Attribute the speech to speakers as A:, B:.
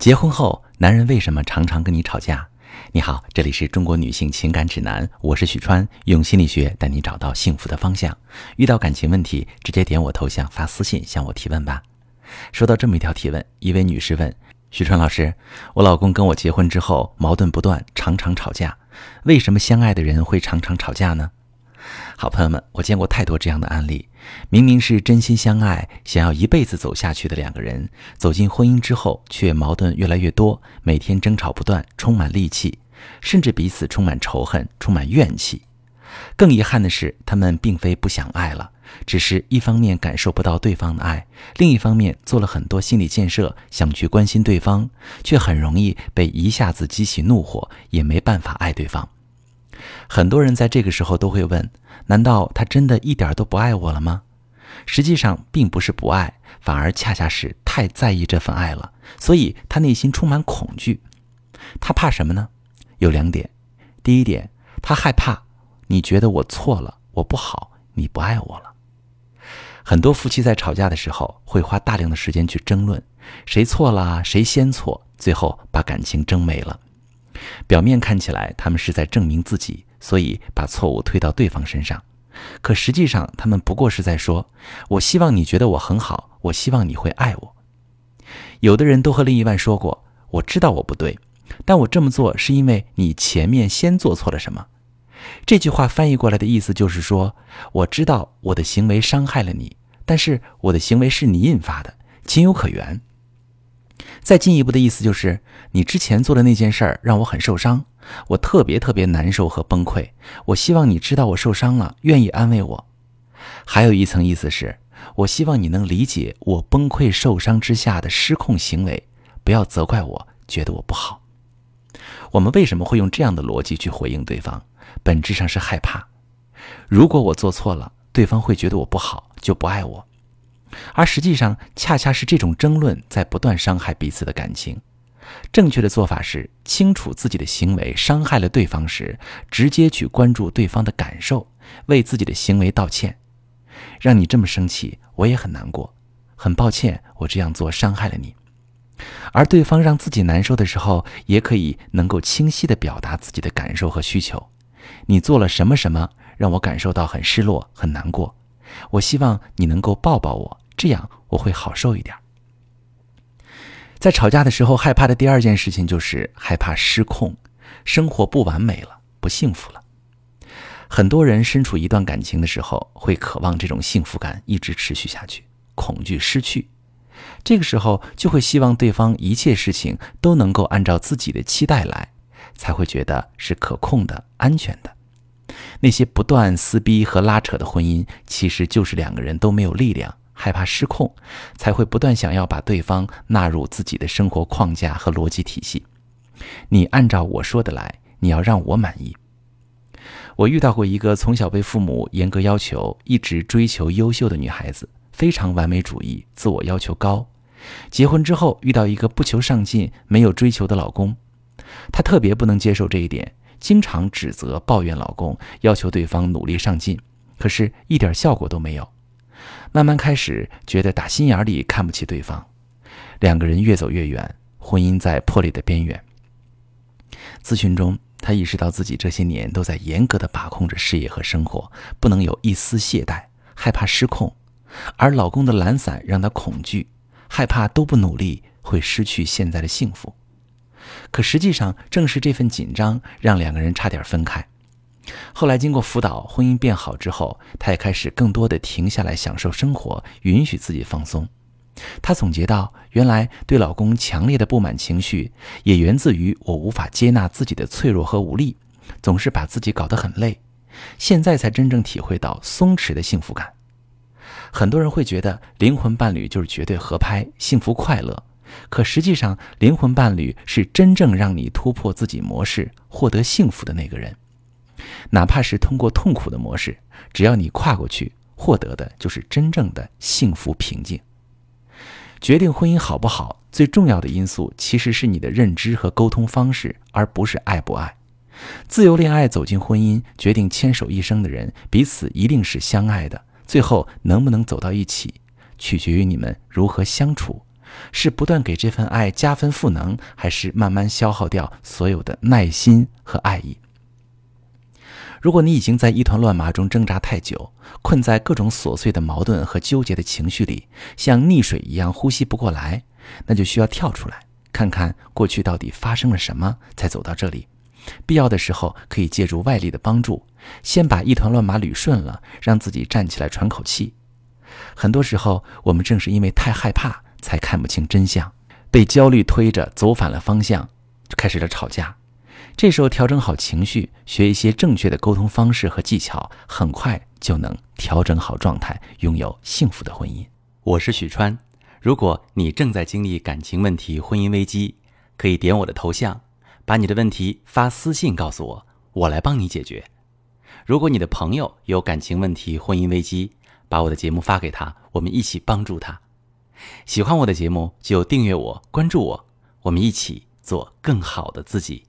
A: 结婚后，男人为什么常常跟你吵架？你好，这里是中国女性情感指南，我是许川，用心理学带你找到幸福的方向。遇到感情问题，直接点我头像发私信向我提问吧。收到这么一条提问，一位女士问许川老师：“我老公跟我结婚之后矛盾不断，常常吵架，为什么相爱的人会常常吵架呢？”好朋友们，我见过太多这样的案例，明明是真心相爱、想要一辈子走下去的两个人，走进婚姻之后，却矛盾越来越多，每天争吵不断，充满戾气，甚至彼此充满仇恨、充满怨气。更遗憾的是，他们并非不想爱了，只是一方面感受不到对方的爱，另一方面做了很多心理建设，想去关心对方，却很容易被一下子激起怒火，也没办法爱对方。很多人在这个时候都会问：难道他真的一点都不爱我了吗？实际上并不是不爱，反而恰恰是太在意这份爱了，所以他内心充满恐惧。他怕什么呢？有两点。第一点，他害怕你觉得我错了，我不好，你不爱我了。很多夫妻在吵架的时候会花大量的时间去争论，谁错了，谁先错，最后把感情争没了。表面看起来，他们是在证明自己，所以把错误推到对方身上。可实际上，他们不过是在说：“我希望你觉得我很好，我希望你会爱我。”有的人都和另一半说过：“我知道我不对，但我这么做是因为你前面先做错了什么。”这句话翻译过来的意思就是说：“我知道我的行为伤害了你，但是我的行为是你引发的，情有可原。”再进一步的意思就是，你之前做的那件事儿让我很受伤，我特别特别难受和崩溃。我希望你知道我受伤了，愿意安慰我。还有一层意思是，我希望你能理解我崩溃受伤之下的失控行为，不要责怪我，觉得我不好。我们为什么会用这样的逻辑去回应对方？本质上是害怕，如果我做错了，对方会觉得我不好，就不爱我。而实际上，恰恰是这种争论在不断伤害彼此的感情。正确的做法是，清楚自己的行为伤害了对方时，直接去关注对方的感受，为自己的行为道歉。让你这么生气，我也很难过，很抱歉，我这样做伤害了你。而对方让自己难受的时候，也可以能够清晰地表达自己的感受和需求。你做了什么什么，让我感受到很失落、很难过。我希望你能够抱抱我。这样我会好受一点。在吵架的时候，害怕的第二件事情就是害怕失控，生活不完美了，不幸福了。很多人身处一段感情的时候，会渴望这种幸福感一直持续下去，恐惧失去，这个时候就会希望对方一切事情都能够按照自己的期待来，才会觉得是可控的、安全的。那些不断撕逼和拉扯的婚姻，其实就是两个人都没有力量。害怕失控，才会不断想要把对方纳入自己的生活框架和逻辑体系。你按照我说的来，你要让我满意。我遇到过一个从小被父母严格要求，一直追求优秀的女孩子，非常完美主义，自我要求高。结婚之后遇到一个不求上进、没有追求的老公，她特别不能接受这一点，经常指责、抱怨老公，要求对方努力上进，可是一点效果都没有。慢慢开始觉得打心眼里看不起对方，两个人越走越远，婚姻在破裂的边缘。咨询中，她意识到自己这些年都在严格的把控着事业和生活，不能有一丝懈怠，害怕失控。而老公的懒散让她恐惧，害怕都不努力会失去现在的幸福。可实际上，正是这份紧张让两个人差点分开。后来经过辅导，婚姻变好之后，她也开始更多的停下来享受生活，允许自己放松。她总结到，原来对老公强烈的不满情绪，也源自于我无法接纳自己的脆弱和无力，总是把自己搞得很累。现在才真正体会到松弛的幸福感。很多人会觉得灵魂伴侣就是绝对合拍、幸福快乐，可实际上，灵魂伴侣是真正让你突破自己模式、获得幸福的那个人。哪怕是通过痛苦的模式，只要你跨过去，获得的就是真正的幸福平静。决定婚姻好不好，最重要的因素其实是你的认知和沟通方式，而不是爱不爱。自由恋爱走进婚姻，决定牵手一生的人，彼此一定是相爱的。最后能不能走到一起，取决于你们如何相处，是不断给这份爱加分赋能，还是慢慢消耗掉所有的耐心和爱意？如果你已经在一团乱麻中挣扎太久，困在各种琐碎的矛盾和纠结的情绪里，像溺水一样呼吸不过来，那就需要跳出来，看看过去到底发生了什么，才走到这里。必要的时候，可以借助外力的帮助，先把一团乱麻捋顺了，让自己站起来喘口气。很多时候，我们正是因为太害怕，才看不清真相，被焦虑推着走反了方向，就开始了吵架。这时候调整好情绪，学一些正确的沟通方式和技巧，很快就能调整好状态，拥有幸福的婚姻。
B: 我是许川，如果你正在经历感情问题、婚姻危机，可以点我的头像，把你的问题发私信告诉我，我来帮你解决。如果你的朋友有感情问题、婚姻危机，把我的节目发给他，我们一起帮助他。喜欢我的节目就订阅我、关注我，我们一起做更好的自己。